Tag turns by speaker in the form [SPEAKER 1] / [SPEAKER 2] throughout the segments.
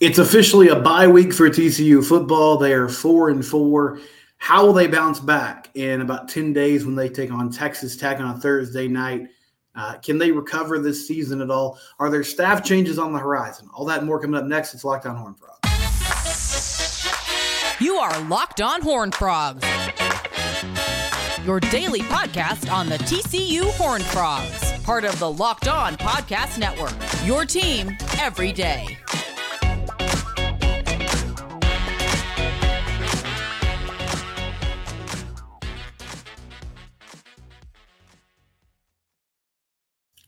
[SPEAKER 1] It's officially a bye week for TCU football. They are four and four. How will they bounce back in about 10 days when they take on Texas Tech on a Thursday night? Uh, can they recover this season at all? Are there staff changes on the horizon? All that and more coming up next. It's Locked On Horn Frogs.
[SPEAKER 2] You are Locked On Horn Frogs, your daily podcast on the TCU Horn Frogs, part of the Locked On Podcast Network. Your team every day.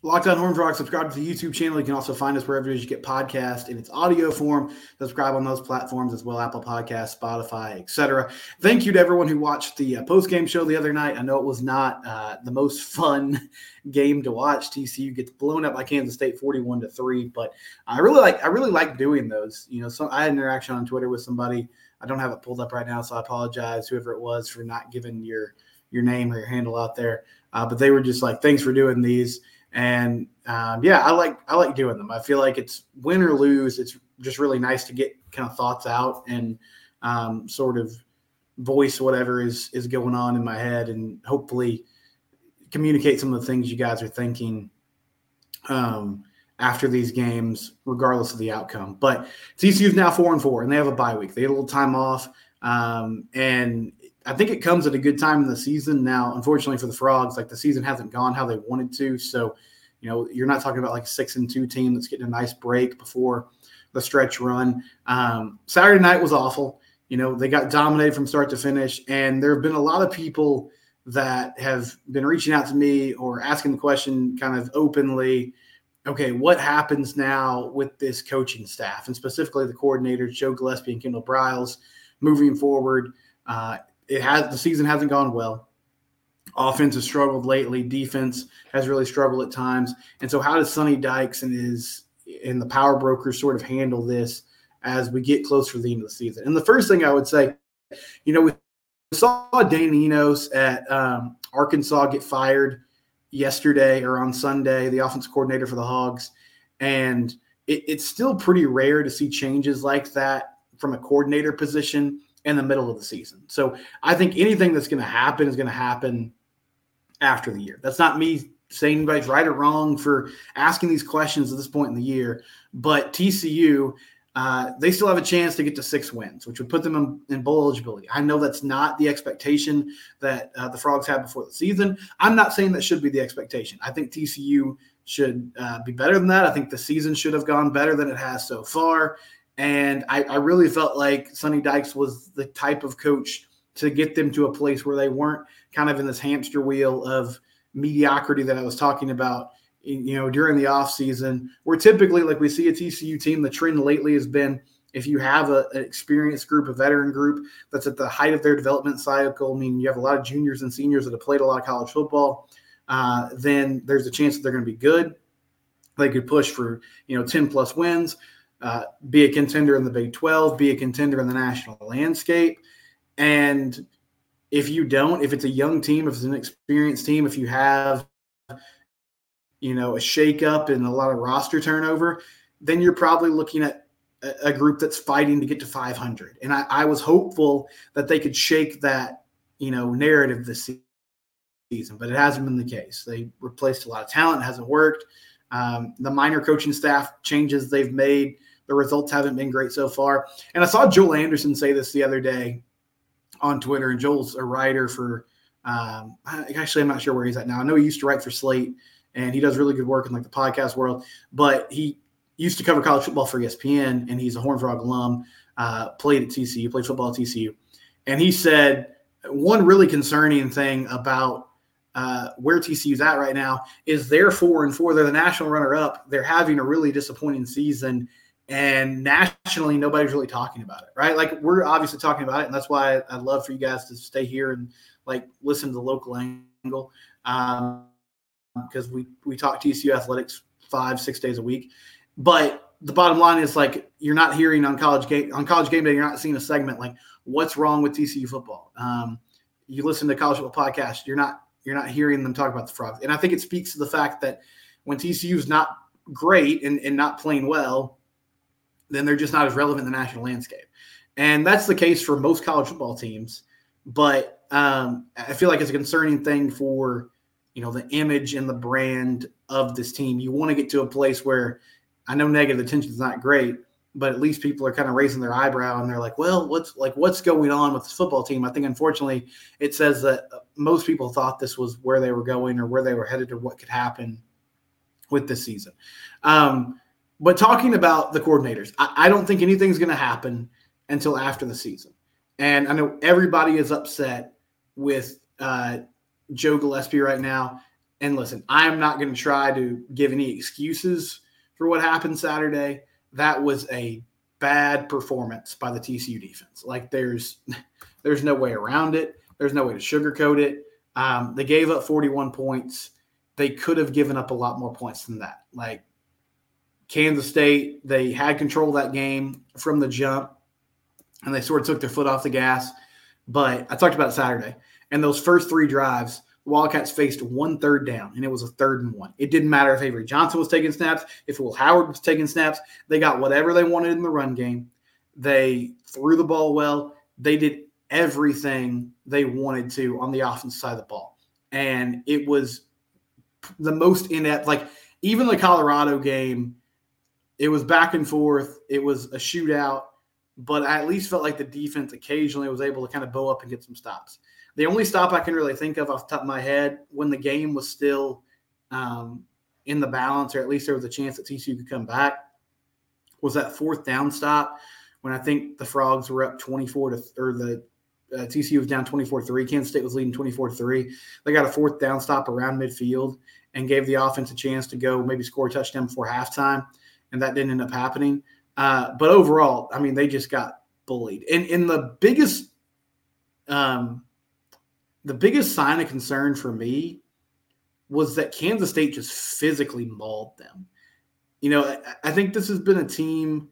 [SPEAKER 1] Locked on Horn Frogs, subscribe to the YouTube channel. You can also find us wherever you get podcast in its audio form. Subscribe on those platforms as well, Apple Podcasts, Spotify, etc. Thank you to everyone who watched the uh, post game show the other night. I know it was not uh, the most fun game to watch. TCU gets blown up by Kansas State, forty-one to three. But I really like I really like doing those. You know, so I had an interaction on Twitter with somebody. I don't have it pulled up right now, so I apologize whoever it was for not giving your your name or your handle out there. Uh, but they were just like, "Thanks for doing these." And um, yeah, I like I like doing them. I feel like it's win or lose. It's just really nice to get kind of thoughts out and um, sort of voice whatever is is going on in my head, and hopefully communicate some of the things you guys are thinking um, after these games, regardless of the outcome. But TCU is now four and four, and they have a bye week. They had a little time off, um, and I think it comes at a good time in the season. Now, unfortunately for the Frogs, like the season hasn't gone how they wanted to. So, you know, you're not talking about like a six and two team that's getting a nice break before the stretch run. Um, Saturday night was awful. You know, they got dominated from start to finish. And there have been a lot of people that have been reaching out to me or asking the question kind of openly okay, what happens now with this coaching staff and specifically the coordinators, Joe Gillespie and Kendall Briles, moving forward? Uh, it has the season hasn't gone well. Offense has struggled lately. Defense has really struggled at times. And so, how does Sonny Dykes and his and the power brokers sort of handle this as we get closer to the end of the season? And the first thing I would say, you know, we saw Dan Enos at um, Arkansas get fired yesterday or on Sunday, the offensive coordinator for the Hogs, and it, it's still pretty rare to see changes like that from a coordinator position in the middle of the season. So I think anything that's going to happen is going to happen after the year. That's not me saying anybody's right or wrong for asking these questions at this point in the year, but TCU. Uh, they still have a chance to get to six wins, which would put them in, in bowl eligibility. I know that's not the expectation that uh, the Frogs had before the season. I'm not saying that should be the expectation. I think TCU should uh, be better than that. I think the season should have gone better than it has so far. And I, I really felt like Sonny Dykes was the type of coach to get them to a place where they weren't kind of in this hamster wheel of mediocrity that I was talking about, you know, during the offseason, where typically, like we see a TCU team, the trend lately has been if you have a, an experienced group, a veteran group that's at the height of their development cycle, I mean, you have a lot of juniors and seniors that have played a lot of college football, uh, then there's a chance that they're going to be good. They could push for, you know, 10 plus wins uh, be a contender in the Big 12, be a contender in the national landscape. And if you don't, if it's a young team, if it's an experienced team, if you have, you know, a shakeup and a lot of roster turnover, then you're probably looking at a, group that's fighting to get to 500. And I, I was hopeful that they could shake that, you know, narrative this season, but it hasn't been the case. They replaced a lot of talent, it hasn't worked. Um, the minor coaching staff changes they've made the results haven't been great so far. And I saw Joel Anderson say this the other day on Twitter, and Joel's a writer for. Um, actually, I'm not sure where he's at now. I know he used to write for Slate, and he does really good work in like the podcast world. But he used to cover college football for ESPN, and he's a Horn Frog alum. Uh, played at TCU, played football at TCU, and he said one really concerning thing about uh, where TCU's at right now is they're four and four. They're the national runner up. They're having a really disappointing season, and nationally nobody's really talking about it right? Like we're obviously talking about it and that's why i'd love for you guys to stay here and like listen to the local angle um because we we talk tcu athletics five six days a week. But the bottom line is like you're not hearing on college game on college game day you're not seeing a segment like what's wrong with tcu football? Um you listen to college football podcast you're not you're not hearing them talk about the frogs and i think it speaks to the fact that when tcu is not great and, and not playing well then they're just not as relevant in the national landscape. And that's the case for most college football teams. But um, I feel like it's a concerning thing for you know the image and the brand of this team. You want to get to a place where I know negative attention is not great, but at least people are kind of raising their eyebrow and they're like, "Well, what's like what's going on with this football team?" I think unfortunately it says that most people thought this was where they were going or where they were headed or what could happen with this season. Um, but talking about the coordinators, I, I don't think anything's going to happen until after the season. And I know everybody is upset with uh, Joe Gillespie right now. And listen, I'm not going to try to give any excuses for what happened Saturday. That was a bad performance by the TCU defense. Like there's there's no way around it. There's no way to sugarcoat it. Um, they gave up 41 points. They could have given up a lot more points than that. Like Kansas State, they had control of that game from the jump, and they sort of took their foot off the gas. But I talked about Saturday, and those first three drives, the Wildcats faced one third down, and it was a third and one. It didn't matter if Avery Johnson was taking snaps, if Will Howard was taking snaps. They got whatever they wanted in the run game. They threw the ball well. They did everything they wanted to on the offensive side of the ball. And it was the most inept. Like, even the Colorado game, it was back and forth. It was a shootout, but I at least felt like the defense occasionally was able to kind of bow up and get some stops. The only stop I can really think of off the top of my head when the game was still um, in the balance, or at least there was a chance that TCU could come back, was that fourth down stop when I think the Frogs were up 24 to, or the uh, TCU was down 24 3. Kansas State was leading 24 3. They got a fourth down stop around midfield and gave the offense a chance to go maybe score a touchdown before halftime and that didn't end up happening. Uh, but overall, I mean, they just got bullied. And in the biggest, um, the biggest sign of concern for me was that Kansas State just physically mauled them. You know, I, I think this has been a team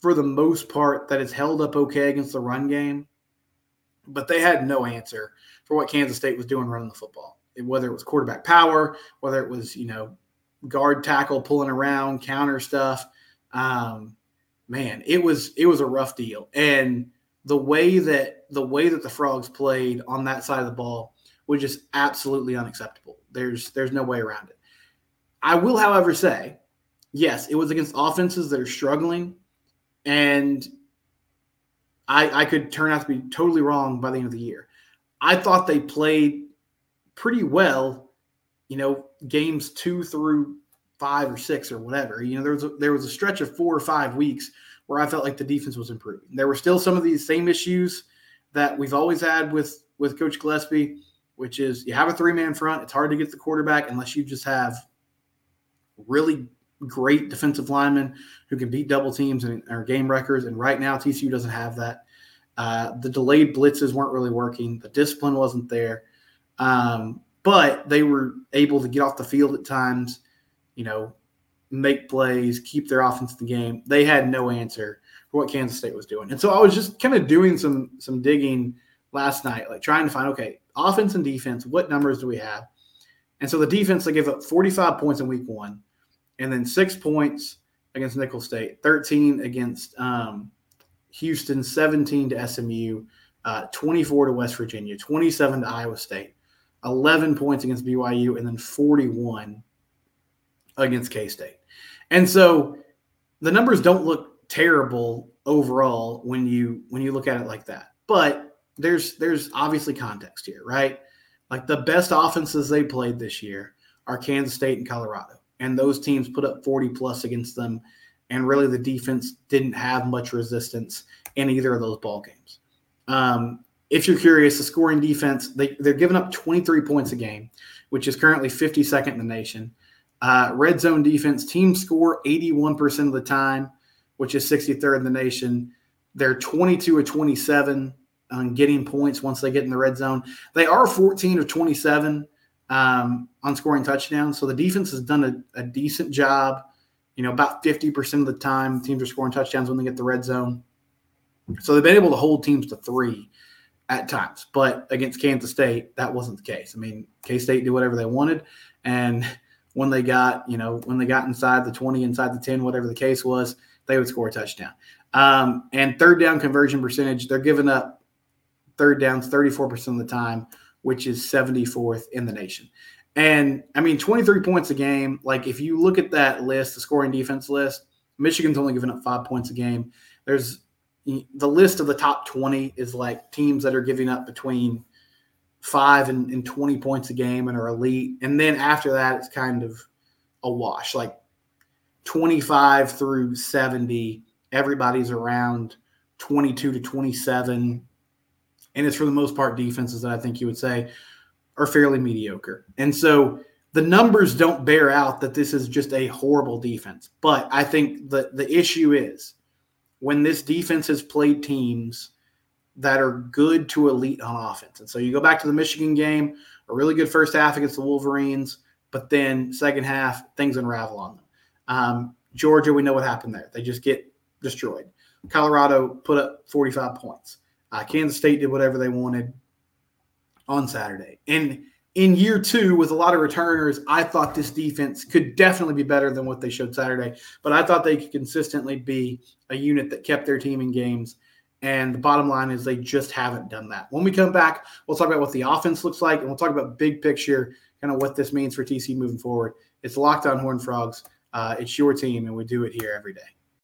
[SPEAKER 1] for the most part that has held up okay against the run game, but they had no answer for what Kansas State was doing running the football. Whether it was quarterback power, whether it was you know guard tackle pulling around, counter stuff. Um, man, it was it was a rough deal. And the way that the way that the frogs played on that side of the ball was just absolutely unacceptable. There's there's no way around it. I will, however, say, yes, it was against offenses that are struggling, and I, I could turn out to be totally wrong by the end of the year. I thought they played pretty well you know, games two through five or six or whatever. You know, there was a, there was a stretch of four or five weeks where I felt like the defense was improving. There were still some of these same issues that we've always had with with Coach Gillespie, which is you have a three man front. It's hard to get the quarterback unless you just have really great defensive linemen who can beat double teams and are game wreckers. And right now, TCU doesn't have that. Uh, the delayed blitzes weren't really working. The discipline wasn't there. Um, but they were able to get off the field at times, you know, make plays, keep their offense in the game. They had no answer for what Kansas State was doing. And so I was just kind of doing some some digging last night, like trying to find, okay, offense and defense, what numbers do we have? And so the defense, they gave up 45 points in week one, and then six points against Nicholls State, 13 against um, Houston, 17 to SMU, uh, 24 to West Virginia, 27 to Iowa State. 11 points against BYU, and then 41 against K State. And so the numbers don't look terrible overall when you when you look at it like that. But there's there's obviously context here, right? Like the best offenses they played this year are Kansas State and Colorado. And those teams put up 40 plus against them. And really the defense didn't have much resistance in either of those ball games. Um, if you're curious, the scoring defense, they, they're giving up 23 points a game, which is currently 52nd in the nation. Uh, red zone defense, team score 81% of the time, which is 63rd in the nation. They're 22 or 27 on getting points once they get in the red zone. They are 14 or 27 um, on scoring touchdowns. So the defense has done a, a decent job. You know, about 50% of the time, teams are scoring touchdowns when they get the red zone. So they've been able to hold teams to three at times. But against Kansas State, that wasn't the case. I mean, K State did whatever they wanted, and when they got you know when they got inside the 20 inside the 10 whatever the case was they would score a touchdown. Um, and third down conversion percentage, they're giving up third downs 34% of the time, which is 74th in the nation. And I mean, 23 points a game. Like if you look at that list, the scoring defense list, Michigan's only giving up five points a game. There's the list of the top 20 is like teams that are giving up between five and, and 20 points a game and are elite. And then after that, it's kind of a wash. Like 25 through 70, everybody's around 22 to 27. And it's for the most part defenses that I think you would say are fairly mediocre. And so the numbers don't bear out that this is just a horrible defense. But I think the, the issue is when this defense has played teams that are good to elite on offense. And so you go back to the Michigan game, a really good first half against the Wolverines, but then second half, things unravel on them. Um, Georgia, we know what happened there. They just get destroyed. Colorado put up 45 points. Uh, Kansas State did whatever they wanted on Saturday. And in year two, with a lot of returners, I thought this defense could definitely be better than what they showed Saturday. But I thought they could consistently be a unit that kept their team in games. And the bottom line is they just haven't done that. When we come back, we'll talk about what the offense looks like, and we'll talk about big picture, kind of what this means for TC moving forward. It's Locked On Horn Frogs. Uh, it's your team, and we do it here every day.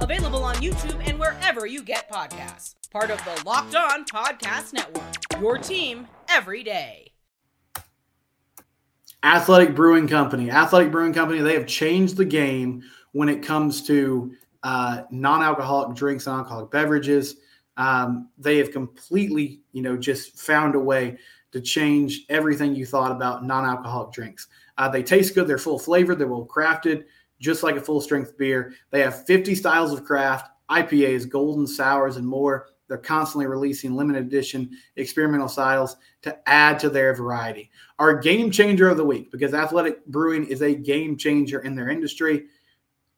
[SPEAKER 2] Available on YouTube and wherever you get podcasts. Part of the Locked On Podcast Network. Your team every day.
[SPEAKER 1] Athletic Brewing Company. Athletic Brewing Company, they have changed the game when it comes to uh, non alcoholic drinks and alcoholic beverages. Um, they have completely, you know, just found a way to change everything you thought about non alcoholic drinks. Uh, they taste good, they're full flavor, they're well crafted just like a full strength beer. They have 50 styles of craft, IPAs, golden sours, and more. They're constantly releasing limited edition experimental styles to add to their variety. Our game changer of the week, because Athletic Brewing is a game changer in their industry.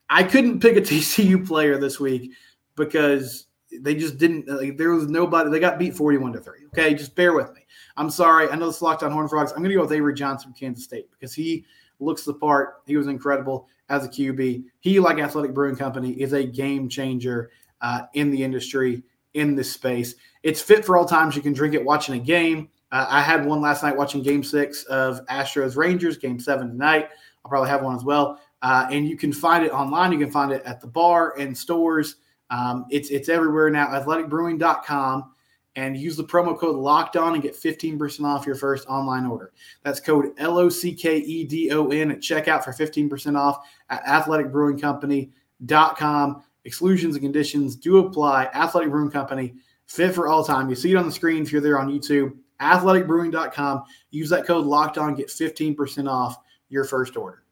[SPEAKER 1] I couldn't pick a TCU player this week because they just didn't. Uh, like, there was nobody. They got beat forty-one to three. Okay, just bear with me. I'm sorry. I know this locked on Horn Frogs. I'm going to go with Avery Johnson from Kansas State because he looks the part. He was incredible as a QB. He, like Athletic Brewing Company, is a game changer uh, in the industry in this space. It's fit for all times. You can drink it watching a game. Uh, I had one last night watching Game Six of Astros Rangers. Game Seven tonight. I'll probably have one as well. Uh, and you can find it online. You can find it at the bar and stores. Um, it's it's everywhere now. Athleticbrewing.com and use the promo code locked on and get 15% off your first online order. That's code L O C K E D O N at checkout for 15% off at athleticbrewingcompany.com. Exclusions and conditions do apply. Athletic Brewing Company, fit for all time. You see it on the screen if you're there on YouTube. Athleticbrewing.com. Use that code locked on, get 15% off your first order.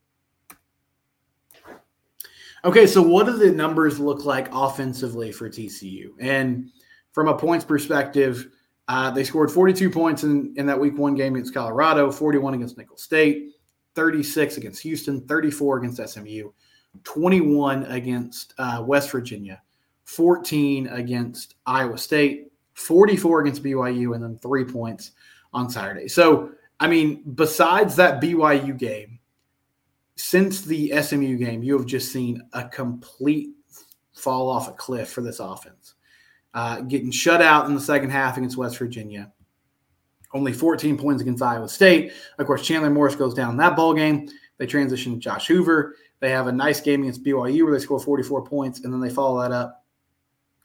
[SPEAKER 1] Okay, so what do the numbers look like offensively for TCU? And from a points perspective, uh, they scored 42 points in, in that week one game against Colorado, 41 against Nicholls State, 36 against Houston, 34 against SMU, 21 against uh, West Virginia, 14 against Iowa State, 44 against BYU, and then three points on Saturday. So, I mean, besides that BYU game, since the SMU game, you have just seen a complete fall off a cliff for this offense uh, getting shut out in the second half against West Virginia. Only 14 points against Iowa State. Of course, Chandler Morris goes down in that ball game. They transition to Josh Hoover. They have a nice game against BYU where they score 44 points, and then they follow that up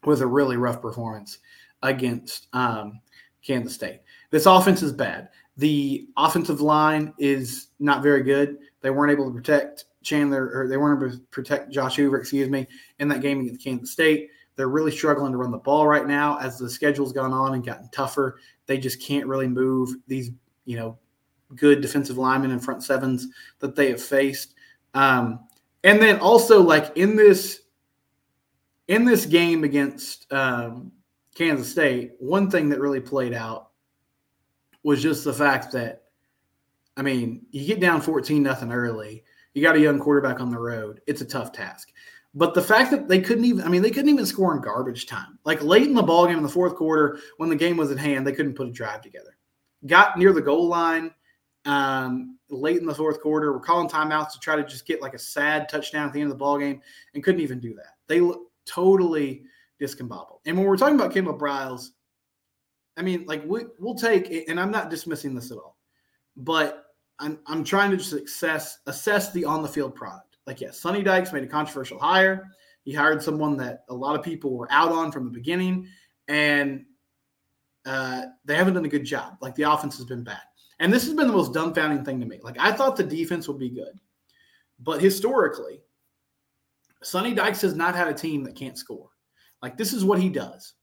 [SPEAKER 1] with a really rough performance against um, Kansas State. This offense is bad. The offensive line is not very good. They weren't able to protect Chandler, or they weren't able to protect Josh Hoover, excuse me, in that game against Kansas State. They're really struggling to run the ball right now as the schedule's gone on and gotten tougher. They just can't really move these, you know, good defensive linemen and front sevens that they have faced. Um, and then also, like in this in this game against um, Kansas State, one thing that really played out was just the fact that, I mean, you get down 14 nothing early, you got a young quarterback on the road. It's a tough task. But the fact that they couldn't even, I mean, they couldn't even score in garbage time. Like late in the ball game in the fourth quarter, when the game was at hand, they couldn't put a drive together. Got near the goal line um, late in the fourth quarter. We're calling timeouts to try to just get like a sad touchdown at the end of the ball game, and couldn't even do that. They look totally discombobbled. And when we're talking about Caleb Briles, I mean, like we, we'll take, and I'm not dismissing this at all, but I'm, I'm trying to just assess assess the on the field product like, yes, Sonny Dykes made a controversial hire. He hired someone that a lot of people were out on from the beginning, and uh, they haven't done a good job. Like, the offense has been bad. And this has been the most dumbfounding thing to me. Like, I thought the defense would be good, but historically, Sonny Dykes has not had a team that can't score. Like, this is what he does.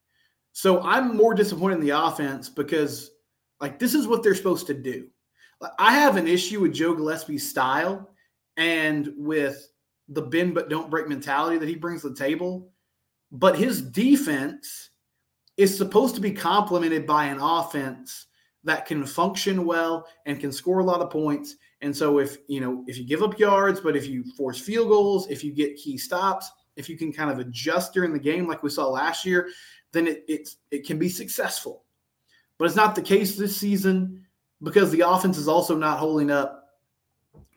[SPEAKER 1] So I'm more disappointed in the offense because, like, this is what they're supposed to do. I have an issue with Joe Gillespie's style and with the bend but don't break mentality that he brings to the table. But his defense is supposed to be complemented by an offense that can function well and can score a lot of points. And so if you know if you give up yards, but if you force field goals, if you get key stops, if you can kind of adjust during the game like we saw last year, then it it's, it can be successful. But it's not the case this season because the offense is also not holding up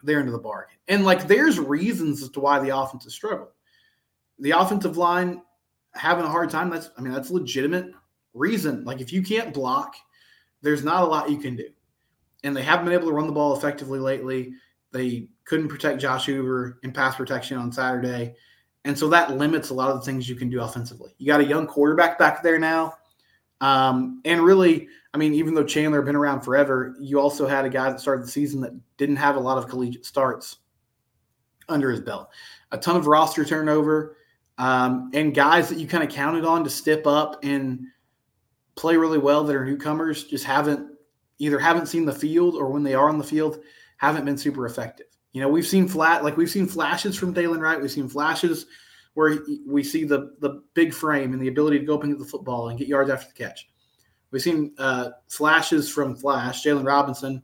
[SPEAKER 1] there into the bargain. And like there's reasons as to why the offense has struggled. The offensive line having a hard time, that's I mean, that's legitimate reason. Like if you can't block, there's not a lot you can do. And they haven't been able to run the ball effectively lately. They couldn't protect Josh Hoover in pass protection on Saturday. And so that limits a lot of the things you can do offensively. You got a young quarterback back there now. Um, and really, I mean, even though Chandler had been around forever, you also had a guy that started the season that didn't have a lot of collegiate starts under his belt. A ton of roster turnover, um, and guys that you kind of counted on to step up and play really well that are newcomers just haven't either haven't seen the field or when they are on the field haven't been super effective. You know, we've seen flat like we've seen flashes from Dylan Wright, we've seen flashes where we see the the big frame and the ability to go up get the football and get yards after the catch. We've seen uh, flashes from Flash, Jalen Robinson,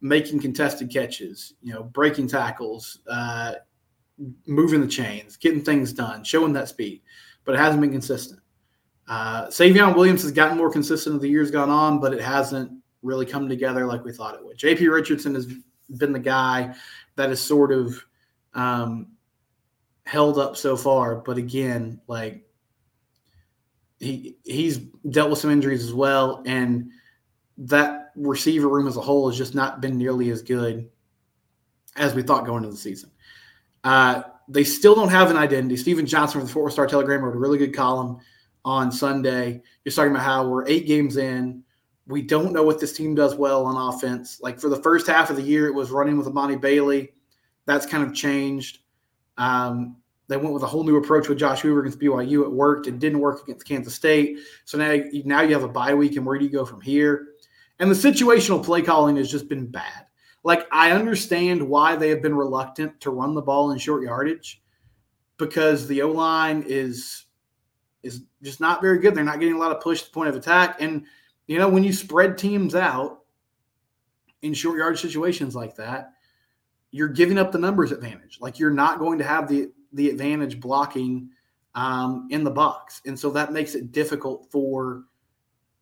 [SPEAKER 1] making contested catches, you know, breaking tackles, uh, moving the chains, getting things done, showing that speed, but it hasn't been consistent. Uh, Savion Williams has gotten more consistent as the years gone on, but it hasn't really come together like we thought it would. JP Richardson has been the guy that has sort of um, held up so far, but again, like he he's dealt with some injuries as well, and that receiver room as a whole has just not been nearly as good as we thought going into the season. Uh, they still don't have an identity. Stephen Johnson from the Fort Worth Star Telegram wrote a really good column on Sunday, just talking about how we're eight games in. We don't know what this team does well on offense. Like for the first half of the year, it was running with Emani Bailey. That's kind of changed. Um, they went with a whole new approach with Josh Hoover against BYU. It worked. It didn't work against Kansas State. So now, now you have a bye week, and where do you go from here? And the situational play calling has just been bad. Like I understand why they have been reluctant to run the ball in short yardage because the O line is is just not very good. They're not getting a lot of push to the point of attack. And you know, when you spread teams out in short yard situations like that, you're giving up the numbers advantage. Like you're not going to have the the advantage blocking um, in the box, and so that makes it difficult for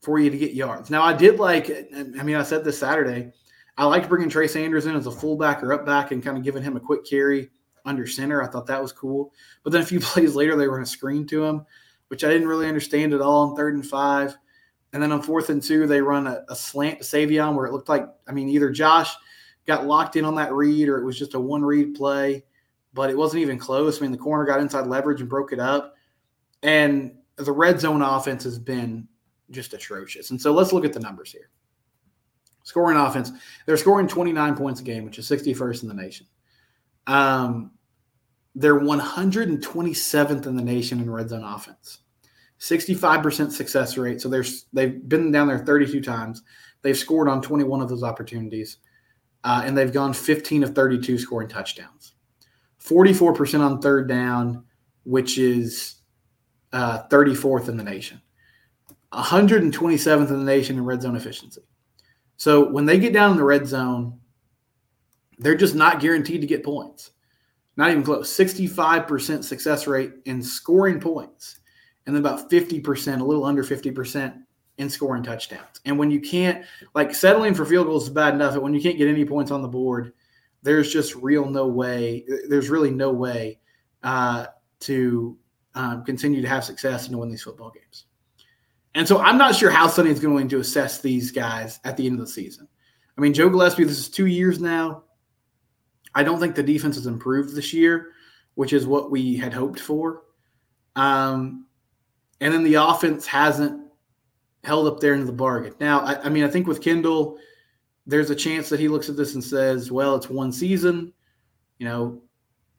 [SPEAKER 1] for you to get yards. Now, I did like. I mean, I said this Saturday. I liked bringing Trey Sanders in as a fullback or up back and kind of giving him a quick carry under center. I thought that was cool. But then a few plays later, they were run a screen to him, which I didn't really understand at all on third and five. And then on fourth and two, they run a, a slant to Savion where it looked like, I mean, either Josh got locked in on that read or it was just a one read play but it wasn't even close. I mean, the corner got inside leverage and broke it up. And the red zone offense has been just atrocious. And so let's look at the numbers here. Scoring offense, they're scoring 29 points a game, which is 61st in the nation. Um, they're 127th in the nation in red zone offense. 65% success rate. So they've been down there 32 times. They've scored on 21 of those opportunities. Uh, and they've gone 15 of 32 scoring touchdowns. 44% on third down, which is uh, 34th in the nation, 127th in the nation in red zone efficiency. So when they get down in the red zone, they're just not guaranteed to get points. Not even close. 65% success rate in scoring points, and then about 50%, a little under 50% in scoring touchdowns. And when you can't, like settling for field goals is bad enough, but when you can't get any points on the board, there's just real no way, there's really no way uh, to um, continue to have success and to win these football games. And so I'm not sure how Sonny is going to assess these guys at the end of the season. I mean, Joe Gillespie, this is two years now. I don't think the defense has improved this year, which is what we had hoped for. Um, and then the offense hasn't held up there into the bargain. Now, I, I mean, I think with Kendall, there's a chance that he looks at this and says, well, it's one season. You know,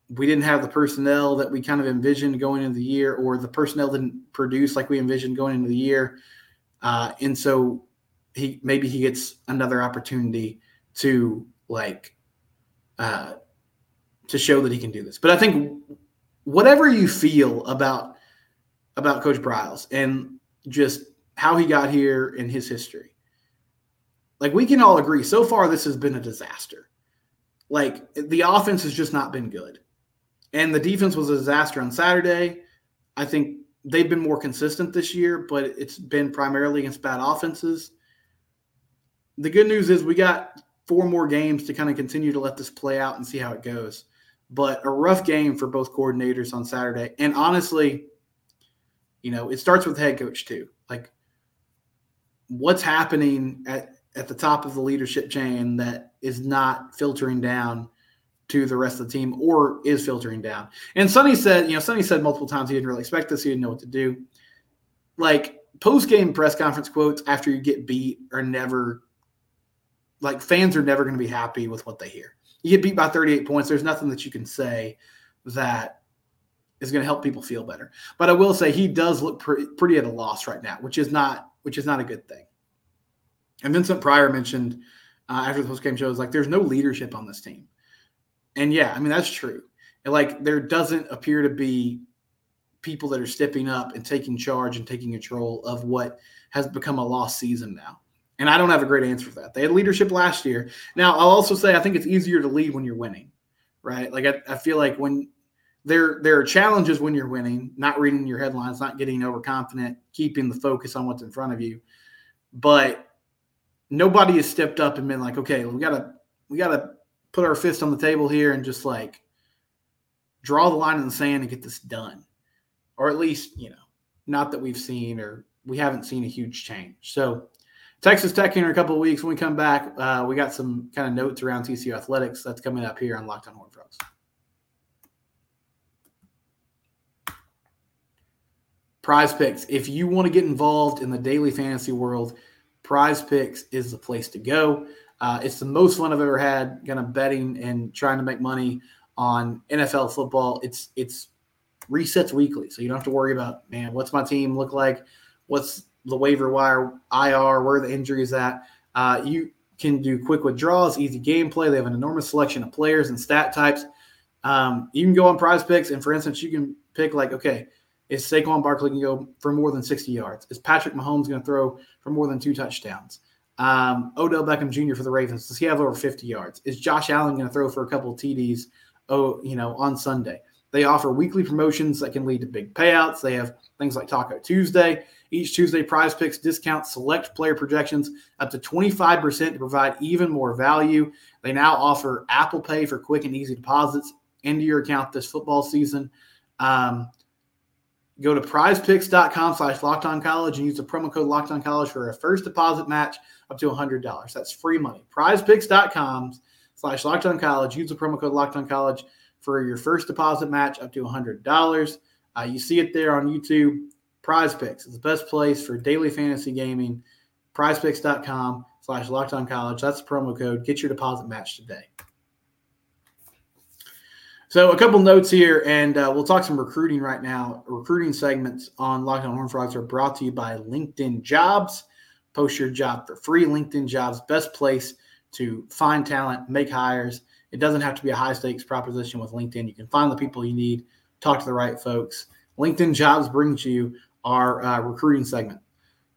[SPEAKER 1] we didn't have the personnel that we kind of envisioned going into the year, or the personnel didn't produce like we envisioned going into the year. Uh, and so he maybe he gets another opportunity to like uh, to show that he can do this. But I think whatever you feel about about Coach Briles and just how he got here in his history, like we can all agree, so far this has been a disaster. Like the offense has just not been good. And the defense was a disaster on Saturday. I think they've been more consistent this year, but it's been primarily against bad offenses. The good news is we got four more games to kind of continue to let this play out and see how it goes. But a rough game for both coordinators on Saturday. And honestly, you know, it starts with head coach too. Like what's happening at, at the top of the leadership chain that is not filtering down to the rest of the team or is filtering down. And Sonny said, you know, Sonny said multiple times he didn't really expect this, he didn't know what to do. Like post game press conference quotes after you get beat are never like fans are never going to be happy with what they hear. You get beat by 38 points, there's nothing that you can say that is going to help people feel better. But I will say he does look pretty, pretty at a loss right now, which is not which is not a good thing. And Vincent Pryor mentioned uh, after the post game shows like there's no leadership on this team. And yeah, I mean that's true. And like there doesn't appear to be people that are stepping up and taking charge and taking control of what has become a lost season now. And I don't have a great answer for that. They had leadership last year. Now I'll also say I think it's easier to lead when you're winning, right? Like I, I feel like when there there are challenges when you're winning, not reading your headlines, not getting overconfident, keeping the focus on what's in front of you. But nobody has stepped up and been like, okay, we gotta we gotta put our fist on the table here and just like draw the line in the sand and get this done. Or at least, you know, not that we've seen or we haven't seen a huge change. So Texas Tech here in a couple of weeks. When we come back, uh, we got some kind of notes around TCU athletics that's coming up here on Locked On Horned Frogs. Prize Picks. If you want to get involved in the daily fantasy world, Prize Picks is the place to go. Uh, it's the most fun I've ever had, kind of betting and trying to make money on NFL football. It's it's resets weekly, so you don't have to worry about man, what's my team look like, what's the waiver wire IR, where the injuries at. Uh, you can do quick withdrawals, easy gameplay. They have an enormous selection of players and stat types. Um, you can go on Prize Picks, and for instance, you can pick like, okay, is Saquon Barkley going to go for more than 60 yards? Is Patrick Mahomes going to throw for more than two touchdowns? Um, Odell Beckham Jr. for the Ravens. Does he have over 50 yards? Is Josh Allen going to throw for a couple of TDs? Oh, you know, on Sunday. They offer weekly promotions that can lead to big payouts. They have things like Taco Tuesday. Each Tuesday, Prize Picks discount select player projections up to 25% to provide even more value. They now offer Apple Pay for quick and easy deposits into your account this football season. Um, Go to prizepicks.com slash locked on college and use the promo code locked on college for a first deposit match up to $100. That's free money. Prizepicks.com slash locked on college. Use the promo code locked on college for your first deposit match up to $100. Uh, you see it there on YouTube. Prize Picks is the best place for daily fantasy gaming. Prizepicks.com slash locked on college. That's the promo code. Get your deposit match today. So a couple notes here, and uh, we'll talk some recruiting right now. Recruiting segments on Locked On Horn Frogs are brought to you by LinkedIn Jobs. Post your job for free. LinkedIn Jobs, best place to find talent, make hires. It doesn't have to be a high stakes proposition with LinkedIn. You can find the people you need, talk to the right folks. LinkedIn Jobs brings you our uh, recruiting segment.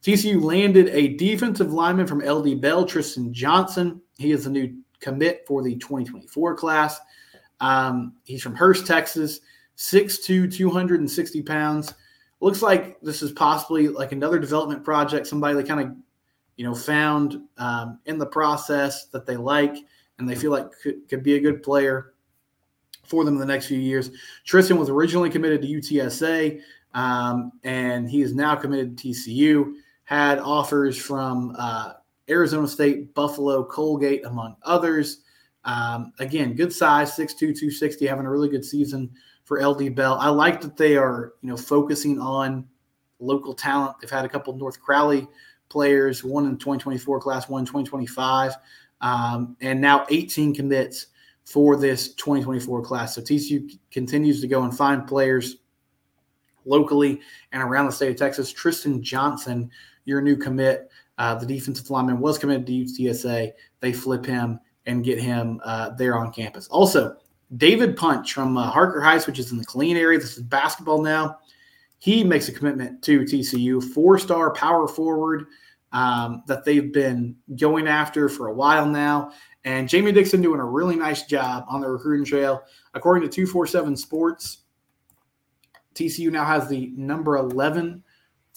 [SPEAKER 1] TCU landed a defensive lineman from LD Bell, Tristan Johnson. He is a new commit for the 2024 class. Um, he's from Hurst, Texas, 6'2, 260 pounds. Looks like this is possibly like another development project, somebody they kind of, you know, found um, in the process that they like and they feel like could, could be a good player for them in the next few years. Tristan was originally committed to UTSA, um, and he is now committed to TCU. Had offers from uh, Arizona State, Buffalo, Colgate, among others. Um, again, good size, 6'2", 260, having a really good season for LD Bell. I like that they are, you know, focusing on local talent. They've had a couple North Crowley players, one in 2024 class, one in 2025, um, and now 18 commits for this 2024 class. So TCU continues to go and find players locally and around the state of Texas. Tristan Johnson, your new commit, uh, the defensive lineman was committed to UTSA. They flip him and get him uh, there on campus. Also, David Punch from uh, Harker Heights, which is in the Killeen area. This is basketball now. He makes a commitment to TCU, four star power forward um, that they've been going after for a while now. And Jamie Dixon doing a really nice job on the recruiting trail. According to 247 Sports, TCU now has the number 11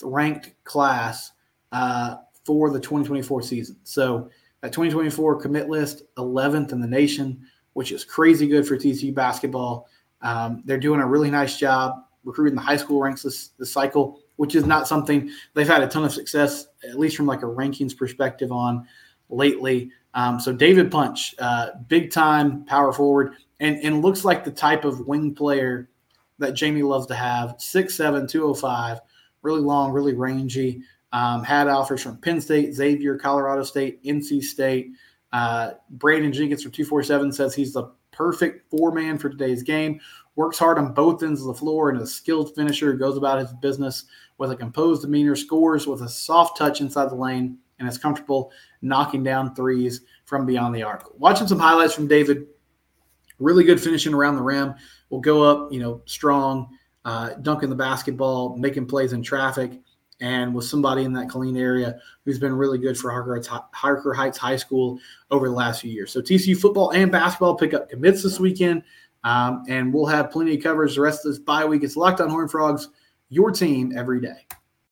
[SPEAKER 1] ranked class uh, for the 2024 season. So that 2024 commit list, 11th in the nation, which is crazy good for TCU basketball. Um, they're doing a really nice job recruiting the high school ranks this, this cycle, which is not something they've had a ton of success, at least from like a rankings perspective on lately. Um, so David Punch, uh, big time power forward, and and looks like the type of wing player that Jamie loves to have. 6'7", 205, really long, really rangy. Um, had offers from Penn State, Xavier, Colorado State, NC State. Uh, Brandon Jenkins from 247 says he's the perfect four man for today's game. Works hard on both ends of the floor and is a skilled finisher goes about his business with a composed demeanor, scores with a soft touch inside the lane, and is comfortable knocking down threes from beyond the arc. Watching some highlights from David, really good finishing around the rim. Will go up, you know, strong, uh, dunking the basketball, making plays in traffic, and was somebody in that Killeen area who's been really good for Harker Heights High School over the last few years. So TCU football and basketball pick up commits this weekend, um, and we'll have plenty of coverage the rest of this bye week. It's Locked On Horn Frogs, your team every day.